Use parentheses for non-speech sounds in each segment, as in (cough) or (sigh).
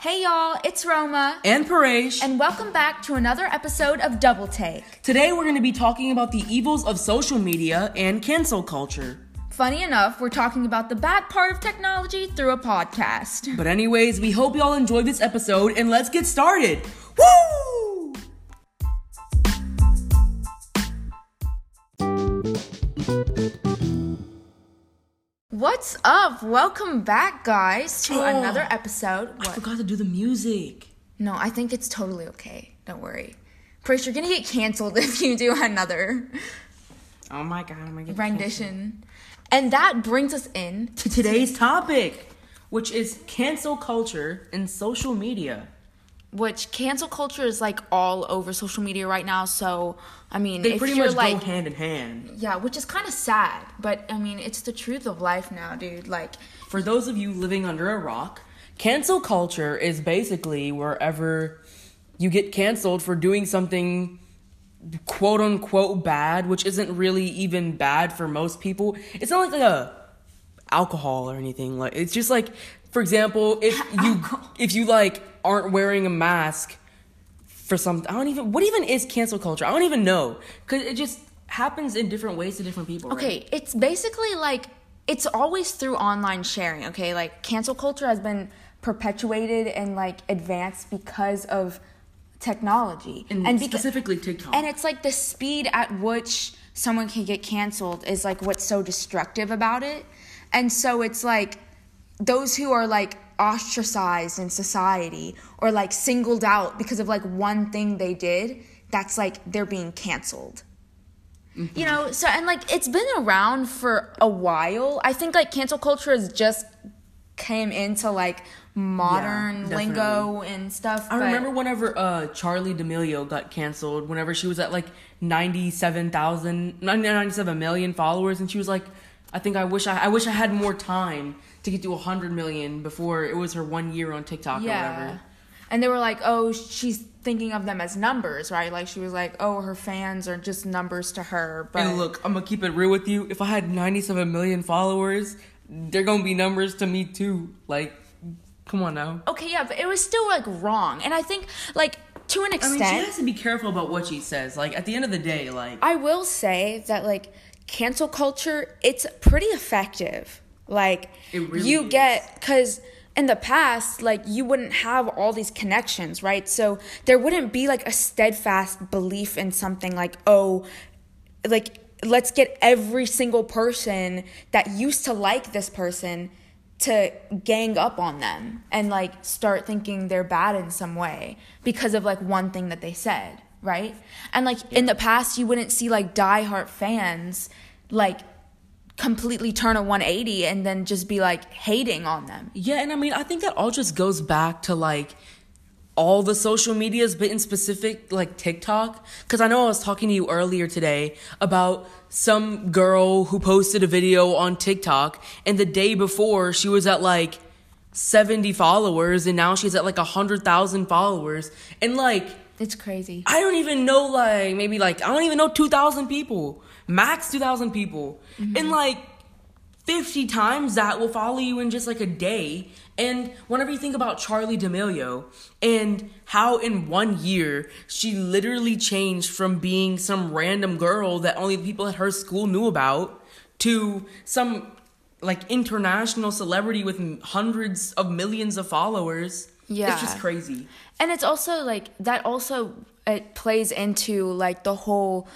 Hey y'all, it's Roma. And Paresh. And welcome back to another episode of Double Take. Today we're going to be talking about the evils of social media and cancel culture. Funny enough, we're talking about the bad part of technology through a podcast. But, anyways, we hope y'all enjoyed this episode and let's get started. Woo! What's up? Welcome back, guys, to Oh, another episode. I forgot to do the music. No, I think it's totally okay. Don't worry. Prish, you're gonna get canceled (laughs) if you do another Oh my god, am I getting rendition. And that brings us in To today's topic, which is cancel culture and social media. Which cancel culture is like all over social media right now. So, I mean, They pretty much like, go hand in hand. yeah, which is kind of sad, but I mean, it's the truth of life now, dude. Like, For those of you living under a rock, cancel culture is basically wherever you get canceled for doing something quote unquote bad, which isn't really even bad for most people. It's not like a alcohol or anything. Like it's just like for example, if you if you like aren't wearing a mask for something, I don't even what even is cancel culture? I don't even know cuz it just happens in different ways to different people. right? okay, it's basically like it's always through online sharing. Okay, like cancel culture has been perpetuated and like advanced because of technology and, beca- specifically TikTok. And it's like the speed at which someone can get canceled is like what's so destructive about it. And so it's like those who are like ostracized in society or like singled out because of like one thing they did, that's like they're being canceled. You know, so and like it's been around for a while. I think like cancel culture has just came into like modern definitely. lingo and stuff. I but- remember whenever uh Charli D'Amelio got canceled, whenever she was at like 97,000, 97 million followers, and she was like, I think I wish I, I wish I had more time to get to 100 million before it was her one year on TikTok or whatever. And they were like, oh, she's thinking of them as numbers, right? Like she was like, oh, her fans are just numbers to her. But And look, I'm gonna keep it real with you. If I had 97 million followers, they're gonna be numbers to me too. Like, come on now. okay, yeah, but it was still like wrong. And I think like to an extent. I mean, she has to be careful about what she says. Like, at the end of the day, like, I will say that like cancel culture, it's pretty effective. Like really you is. get because in the past, like you wouldn't have all these connections, right? So there wouldn't be like a steadfast belief in something like, oh, like let's get every single person that used to like this person to gang up on them and like start thinking they're bad in some way because of like one thing that they said, right? And like in the past, you wouldn't see like diehard fans like completely turn a 180 and then just be like hating on them. Yeah, and I mean, I think that all just goes back to like all the social medias, but in specific, like TikTok. Because I know I was talking to you earlier today about some girl who posted a video on TikTok, and the day before she was at like 70 followers, and now she's at like 100,000 followers. And like, It's crazy. I don't even know, like, maybe like, I don't even know 2,000 people, max 2,000 people. And like, 50 times that will follow you in just like a day. And whenever you think about Charli D'Amelio and how in one year she literally changed from being some random girl that only the people at her school knew about to some like international celebrity with hundreds of millions of followers. Yeah. It's just crazy. and it's also like that also it plays into like the whole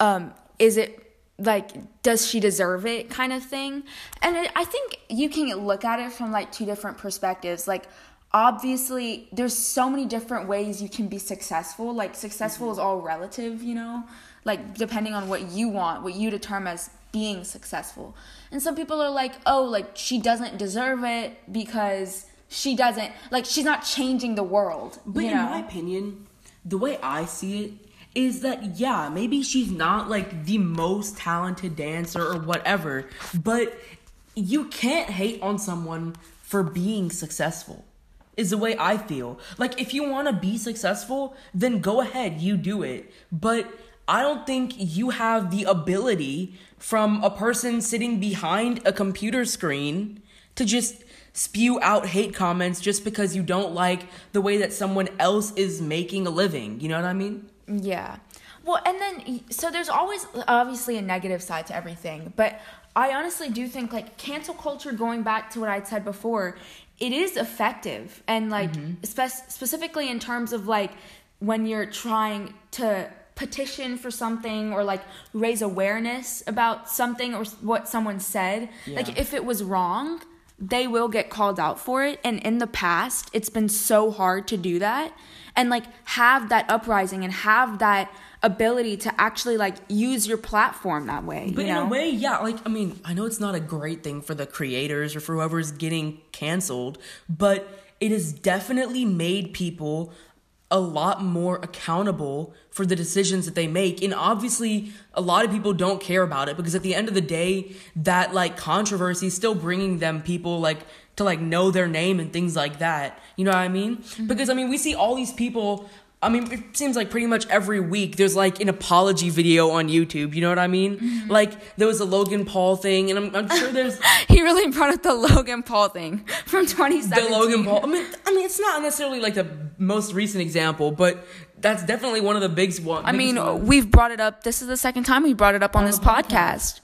um is it like does she deserve it kind of thing? And it, i think you can look at it from like two different perspectives. Like obviously there's so many different ways you can be successful. Like successful mm-hmm. is all relative you know? Like depending on what you want what you determine as being successful. And some people are like oh like she doesn't deserve it because she doesn't like she's not changing the world But you in know? my opinion, the way I see it is that yeah, maybe she's not like the most talented dancer or whatever, but you can't hate on someone for being successful. Is the way I feel. Like if you want to be successful, then go ahead, you do it. But I don't think you have the ability from a person sitting behind a computer screen to just spew out hate comments just because you don't like the way that someone else is making a living. You know what I mean? Yeah. Well, and then so there's always obviously a negative side to everything, but I honestly do think like cancel culture going back to what I'd said before, it is effective and like Mm-hmm. spe- specifically in terms of like when you're trying to petition for something or like raise awareness about something or what someone said. Yeah. Like if it was wrong, they will get called out for it and in the past it's been so hard to do that and like have that uprising and have that ability to actually like use your platform that way But you know? in a way, yeah, like I mean, I know it's not a great thing for the creators or for whoever's getting canceled, but it has definitely made people a lot more accountable for the decisions that they make. And obviously, a lot of people don't care about it because at the end of the day, that like controversy is still bringing them people like to like know their name and things like that. You know what I mean? Mm-hmm. Because I mean, we see all these people I mean, it seems like pretty much every week there's like an apology video on YouTube. You know what I mean? Mm-hmm. Like there was a Logan Paul thing, and I'm, I'm sure there's (laughs) he really brought up the logan paul thing from 2017 the Logan Paul. I mean, I mean, it's not necessarily like the most recent example, but that's definitely one of the big ones. I mean, we've brought it up. This is the second time we brought it up on, this the podcast.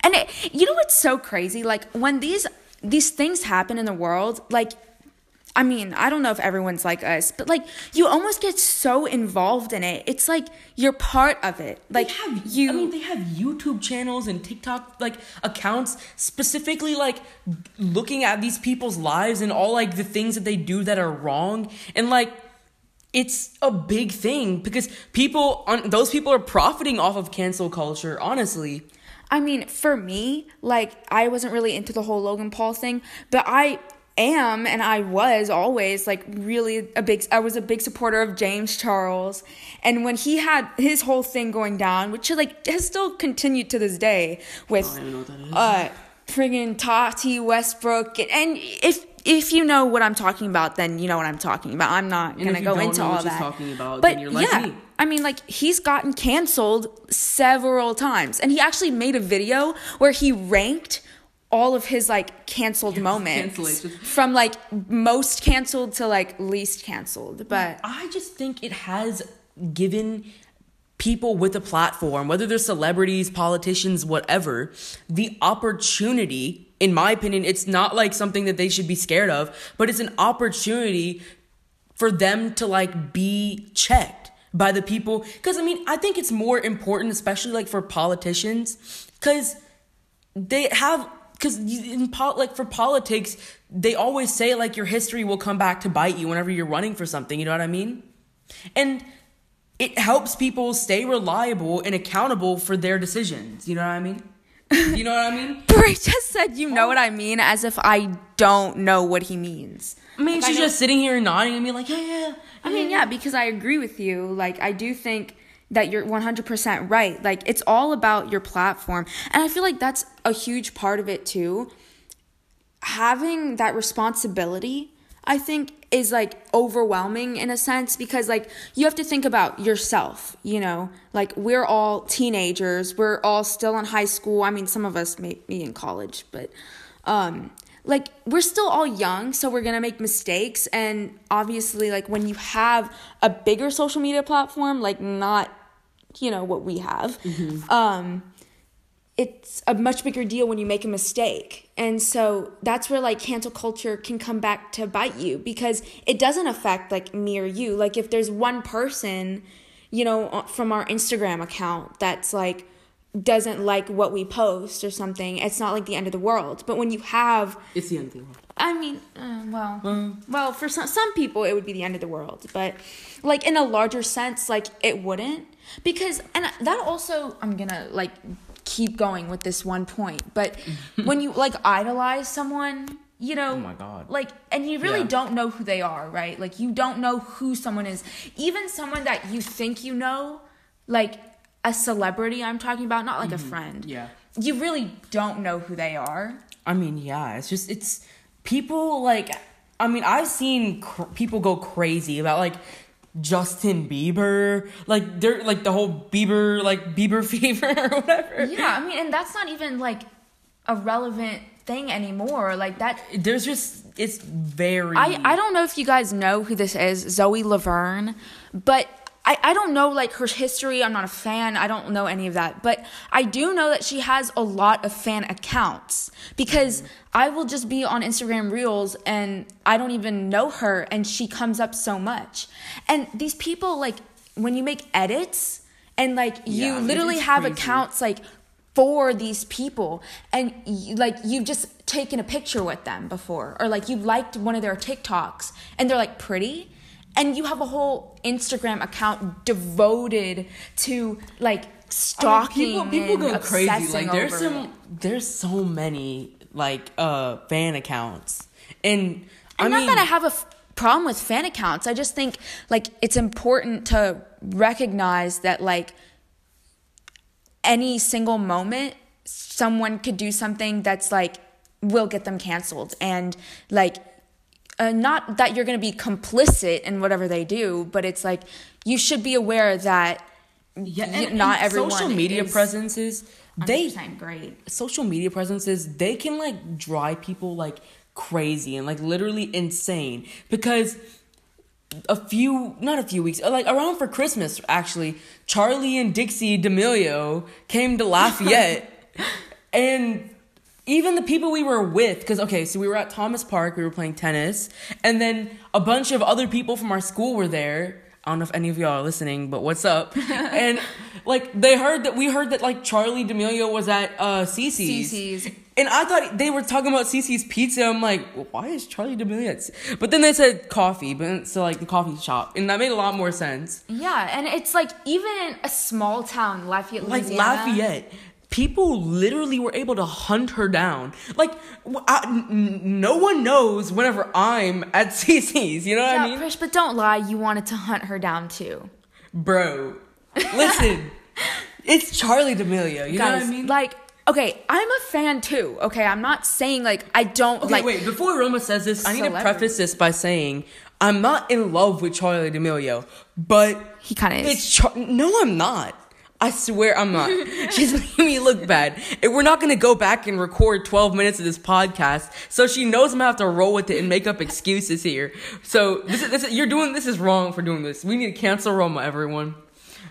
And it, you know what's so crazy? Like when these these things happen in the world, like I mean, I don't know if everyone's like us, but like you almost get so involved in it. It's like you're part of it. Like have you I mean, they have YouTube channels and TikTok like accounts specifically like looking at these people's lives and all like the things that they do that are wrong and like it's a big thing because people on those people are profiting off of cancel culture honestly I mean, for me, like I wasn't really into the whole Logan Paul thing, but I am and I was always like really a big I was a big supporter of James Charles. And when he had his whole thing going down, which like has still continued to this day with I don't know what that is. uh friggin' Tati Westbrook and if if you know what I'm talking about, then you know what I'm talking about. I'm not if gonna go into all that. talking about, but like yeah, me. I mean, like he's gotten canceled several times, and he actually made a video where he ranked all of his like canceled moments from like most canceled to like least canceled. But I just think it has given people with a platform, whether they're celebrities, politicians, whatever, the opportunity, in my opinion, it's not like something that they should be scared of, but it's an opportunity for them to like be checked by the people. Cause I mean, I think it's more important, especially like for politicians, cause they have because in pol- like for politics they always say like your history will come back to bite you whenever you're running for something you know what i mean and it helps people stay reliable and accountable for their decisions you know what i mean you know what i mean (laughs) Bray just said, "You know what oh. I mean," as if I don't know what he means. i mean Like, she's know- just sitting here nodding and being like yeah yeah I mean, yeah, because I agree with you. Like, I do think that you're 100% right. Like, it's all about your platform. And I feel like that's a huge part of it, too. Having that responsibility, I think, is like overwhelming in a sense because, like, you have to think about yourself, you know? Like, we're all teenagers, we're all still in high school. I mean, some of us may be in college, but, um, like we're still all young so we're gonna make mistakes and obviously like when you have a bigger social media platform like not you know what we have um it's a much bigger deal when you make a mistake. And so that's where like cancel culture can come back to bite you because it doesn't affect like me or you. Like if there's one person you know from our instagram account that's like doesn't like what we post or something it's not like the end of the world. But when you have it's the end of the world. I mean, uh, well, well, for some some people it would be the end of the world, but like in a larger sense, like it wouldn't because and that also I'm gonna like keep going with this one point, but (laughs) when you like idolize someone, you know, Oh my God. like and you really Yeah. don't know who they are, right? Like you don't know who someone is, even someone that you think you know, like a celebrity. I'm talking about, not like a friend. Mm-hmm. yeah you really don't know who they are. I mean, yeah, it's just it's people like I mean, I've seen cr- people go crazy about like Justin Bieber, like they're like the whole Bieber like Bieber (laughs) fever or whatever. Yeah, I mean, and that's not even like a relevant thing anymore. Like that There's just it's very. I, I don't know if you guys know who this is, Zoe Laverne, but I, I don't know like her history. I'm not a fan. I don't know any of that. But I do know that she has a lot of fan accounts because I will just be on Instagram Reels and I don't even know her and she comes up so much. And these people, like, when you make edits and like you Yeah, literally have crazy. accounts like for these people and like you've just taken a picture with them before or like you liked one of their TikToks and they're like pretty and you have a whole Instagram account devoted to like I mean, stalking people people go crazy. Like there's some it. there's so many like uh fan accounts, and I And not mean that I have a f- problem with fan accounts. I just think like it's important to recognize that like any single moment someone could do something that's like will get them canceled and like uh, not that you're going to be complicit in whatever they do, but it's like you should be aware that yeah, and, not everyone social media presences they 100% great. social media presences they can like drive people like crazy and like literally insane because a few not a few weeks like around for christmas actually charli and dixie d'amelio came to lafayette (laughs) and even the people we were with because okay so we were at thomas park we were playing tennis and then a bunch of other people from our school were there i don't know if any of y'all are listening but what's up (laughs) and like they heard that we heard that like charli d'amelio was at uh cc's CC's. and I thought they were talking about Cici's Pizza. I'm like, why is Charli D'Amelio? at C-" But then they said coffee, but so like the coffee shop, and that made a lot more sense. Yeah, and it's like even in a small town, Lafayette, Louisiana, Like Lafayette, people literally were able to hunt her down. Like I- n- no one knows whenever I'm at (laughs) CC's, You know what Yeah, I mean, Prish, but don't lie, you wanted to hunt her down too. bro? (laughs) Listen, it's Charli D'Amelio. You know what I mean? like, okay, I'm a fan too. Okay, I'm not saying like I don't Okay, like. wait. Before Roma says this, I need to preface this by saying I'm not in love with Charli D'Amelio, but He kinda is. It's Char- no, I'm not. I swear I'm not. (laughs) She's making me look bad. And we're not gonna go back and record 12 minutes of this podcast, so she knows I'm gonna have to roll with it and make up excuses here. So this is, this is you're doing this is wrong for doing this. We need to cancel Roma, everyone.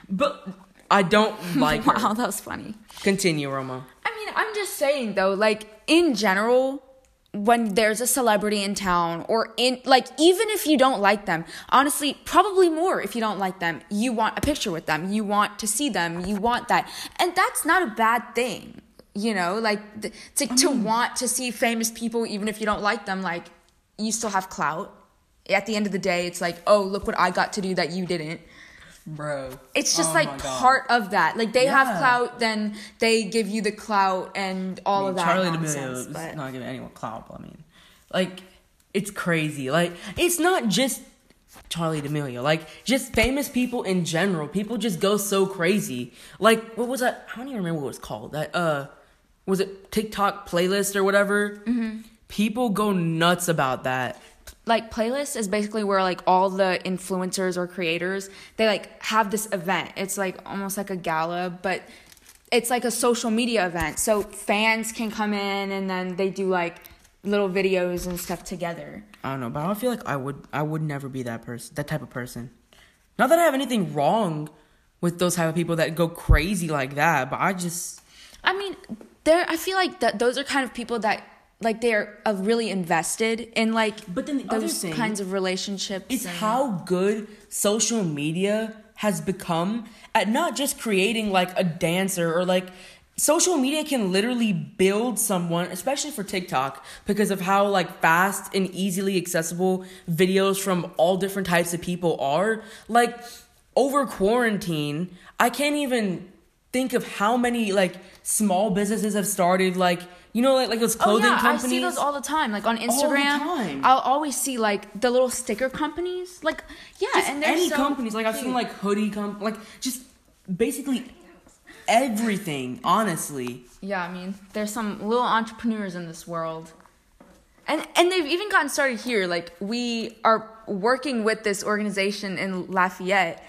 But I don't like (laughs) her. wow, that was funny. Continue, Roma. I mean, I'm just saying though, like in general, when there's a celebrity in town or in like even if you don't like them, honestly, probably more if you don't like them, you want a picture with them, you want to see them, you want that. And that's not a bad thing. You know, like th- to to mm-hmm. want to see famous people even if you don't like them, like you still have clout. At the end of the day, it's like, "Oh, look what I got to do that you didn't." Bro. It's just Oh like God. part of that. Like they have clout, then they give you the clout and all of that Charli nonsense. D'Amelio is but not giving anyone clout. I mean, like, it's crazy. Like, it's not just Charli D'Amelio. Like, just famous people in general. People just go so crazy. Like, what was that? I don't even remember what it was called. That uh, was it TikTok playlist or whatever? Mm-hmm. People go nuts about that. Like playlist is basically where like all the influencers or creators they like have this event. It's like almost like a gala, but it's like a social media event. So fans can come in and then they do like little videos and stuff together. I don't know, but I don't feel like I would. I would never be that person. That type of person. Not that I have anything wrong with those type of people that go crazy like that, but I just. I mean, there I feel like that those are kind of people that like they're uh, really invested in like But then the other those thing- kinds of relationships. It's and- how good social media has become at not just creating like a dancer or like social media can literally build someone especially for TikTok because of how like fast and easily accessible videos from all different types of people are like over quarantine I can't even think of how many like small businesses have started like you know like like those oh, clothing Oh yeah, companies I see those all the time. Like on the Instagram, time. I'll always see like the little sticker companies. Like yeah, just and they're any so companies like I've seen like hoodie comp like just basically everything honestly yeah. I mean, there's some little entrepreneurs in this world, and and they've even gotten started here. Like we are working with this organization in Lafayette.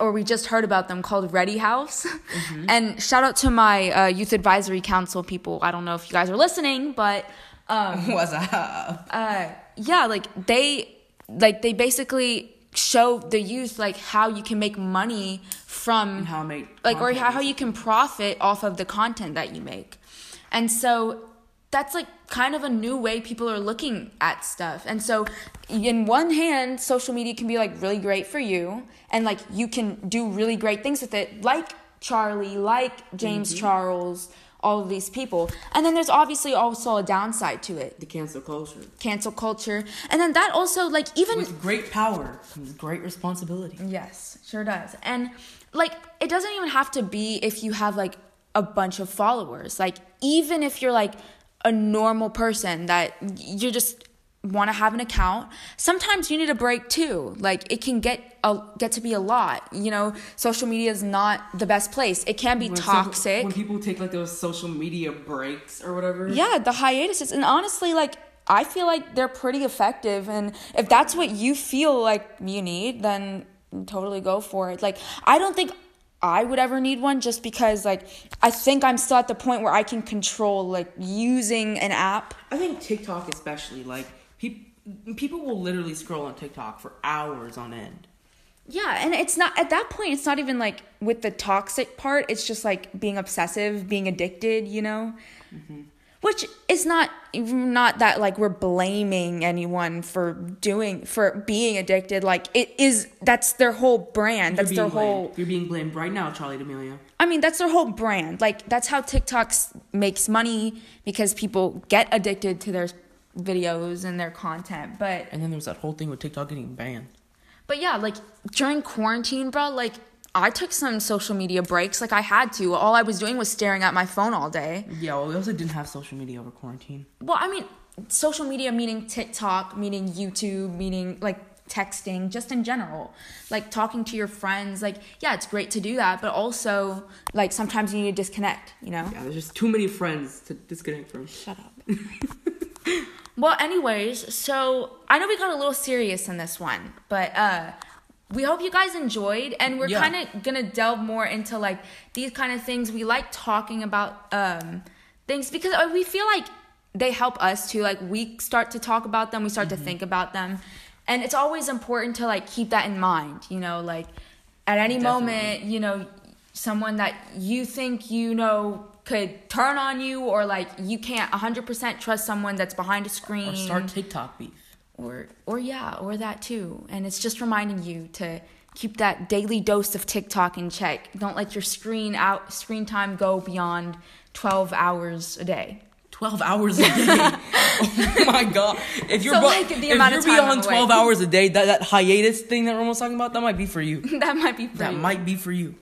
Or we just heard about them called Ready House. And shout out to my uh, youth advisory council people. I don't know if you guys are listening, but um, (laughs) What's up? uh, yeah, like they like they basically show the youth like how you can make money from how make like or how, how you can profit off of the content that you make. And so that's like kind of a new way people are looking at stuff. And so in one hand, social media can be like really great for you and like you can do really great things with it like Charli, like James Mm-hmm. Charles, all of these people. And then there's obviously also a downside to it. The cancel culture. Cancel culture. And then that also like even With great power comes great responsibility. Yes, sure does. And like it doesn't even have to be if you have like a bunch of followers. Like even if you're like a normal person that you just want to have an account, sometimes you need a break too. Like it can get a, get to be a lot. You know, social media is not the best place. It can be When toxic. when people take like those social media breaks or whatever. Yeah, the hiatuses. And honestly, like, I feel like they're pretty effective. And if that's what you feel like you need, then totally go for it. Like, I don't think I would ever need one just because, like, I think I'm still at the point where I can control, like, using an app. I think TikTok especially like people people will literally scroll on TikTok for hours on end. Yeah, and it's not at that point, it's not even like with the toxic part, it's just like being obsessive, being addicted, you know? Mm-hmm. Which is not not that like we're blaming anyone for doing for being addicted. Like it is that's their whole brand. That's their being whole. You're being blamed right now, Charli D'Amelio. I mean, that's their whole brand. Like that's how TikTok makes money because people get addicted to their videos and their content. But And then there was that whole thing with TikTok getting banned. But yeah, like during quarantine, bro, like I took some social media breaks. Like I had to. All I was doing was staring at my phone all day. Yeah, well, we also didn't have social media over quarantine. Well, I mean, social media meaning TikTok, meaning YouTube, meaning like texting, just in general. Like talking to your friends. Like, yeah, it's great to do that, but also like sometimes you need to disconnect, you know? Yeah, there's just too many friends to disconnect from. Shut up. (laughs) well, anyways, so I know we got a little serious in this one, but uh we hope you guys enjoyed and we're Yeah. kind of going to delve more into like these kind of things. We like talking about um things because uh, we feel like they help us too. Like we start to talk about them, we start to think about them. And it's always important to like keep that in mind, you know, like at any moment, you know, someone that you think you know could turn on you or like you can't 100% trust someone that's behind a screen Or start TikTok beef. Or or yeah or that too and it's just reminding you to keep that daily dose of tiktok in check don't let your screen out screen time go beyond 12 hours a day 12 hours a day. (laughs) oh my god. If you're, So, like, the if amount you're beyond I'm awake. 12 hours a day, that, that hiatus thing that Romo's talking about, that might be for you. (laughs) that might be for That you. That might be for you.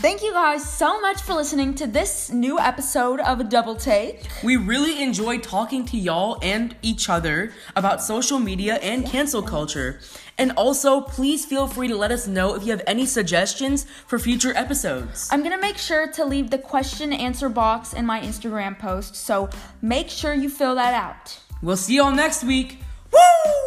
Thank you guys so much for listening to this new episode of a double take We really enjoy talking to y'all and each other about social media and cancel culture. And also, please feel free to let us know if you have any suggestions for future episodes. i'm gonna make sure to leave the question answer box in my instagram post so make sure you fill that out We'll see y'all next week. Woo!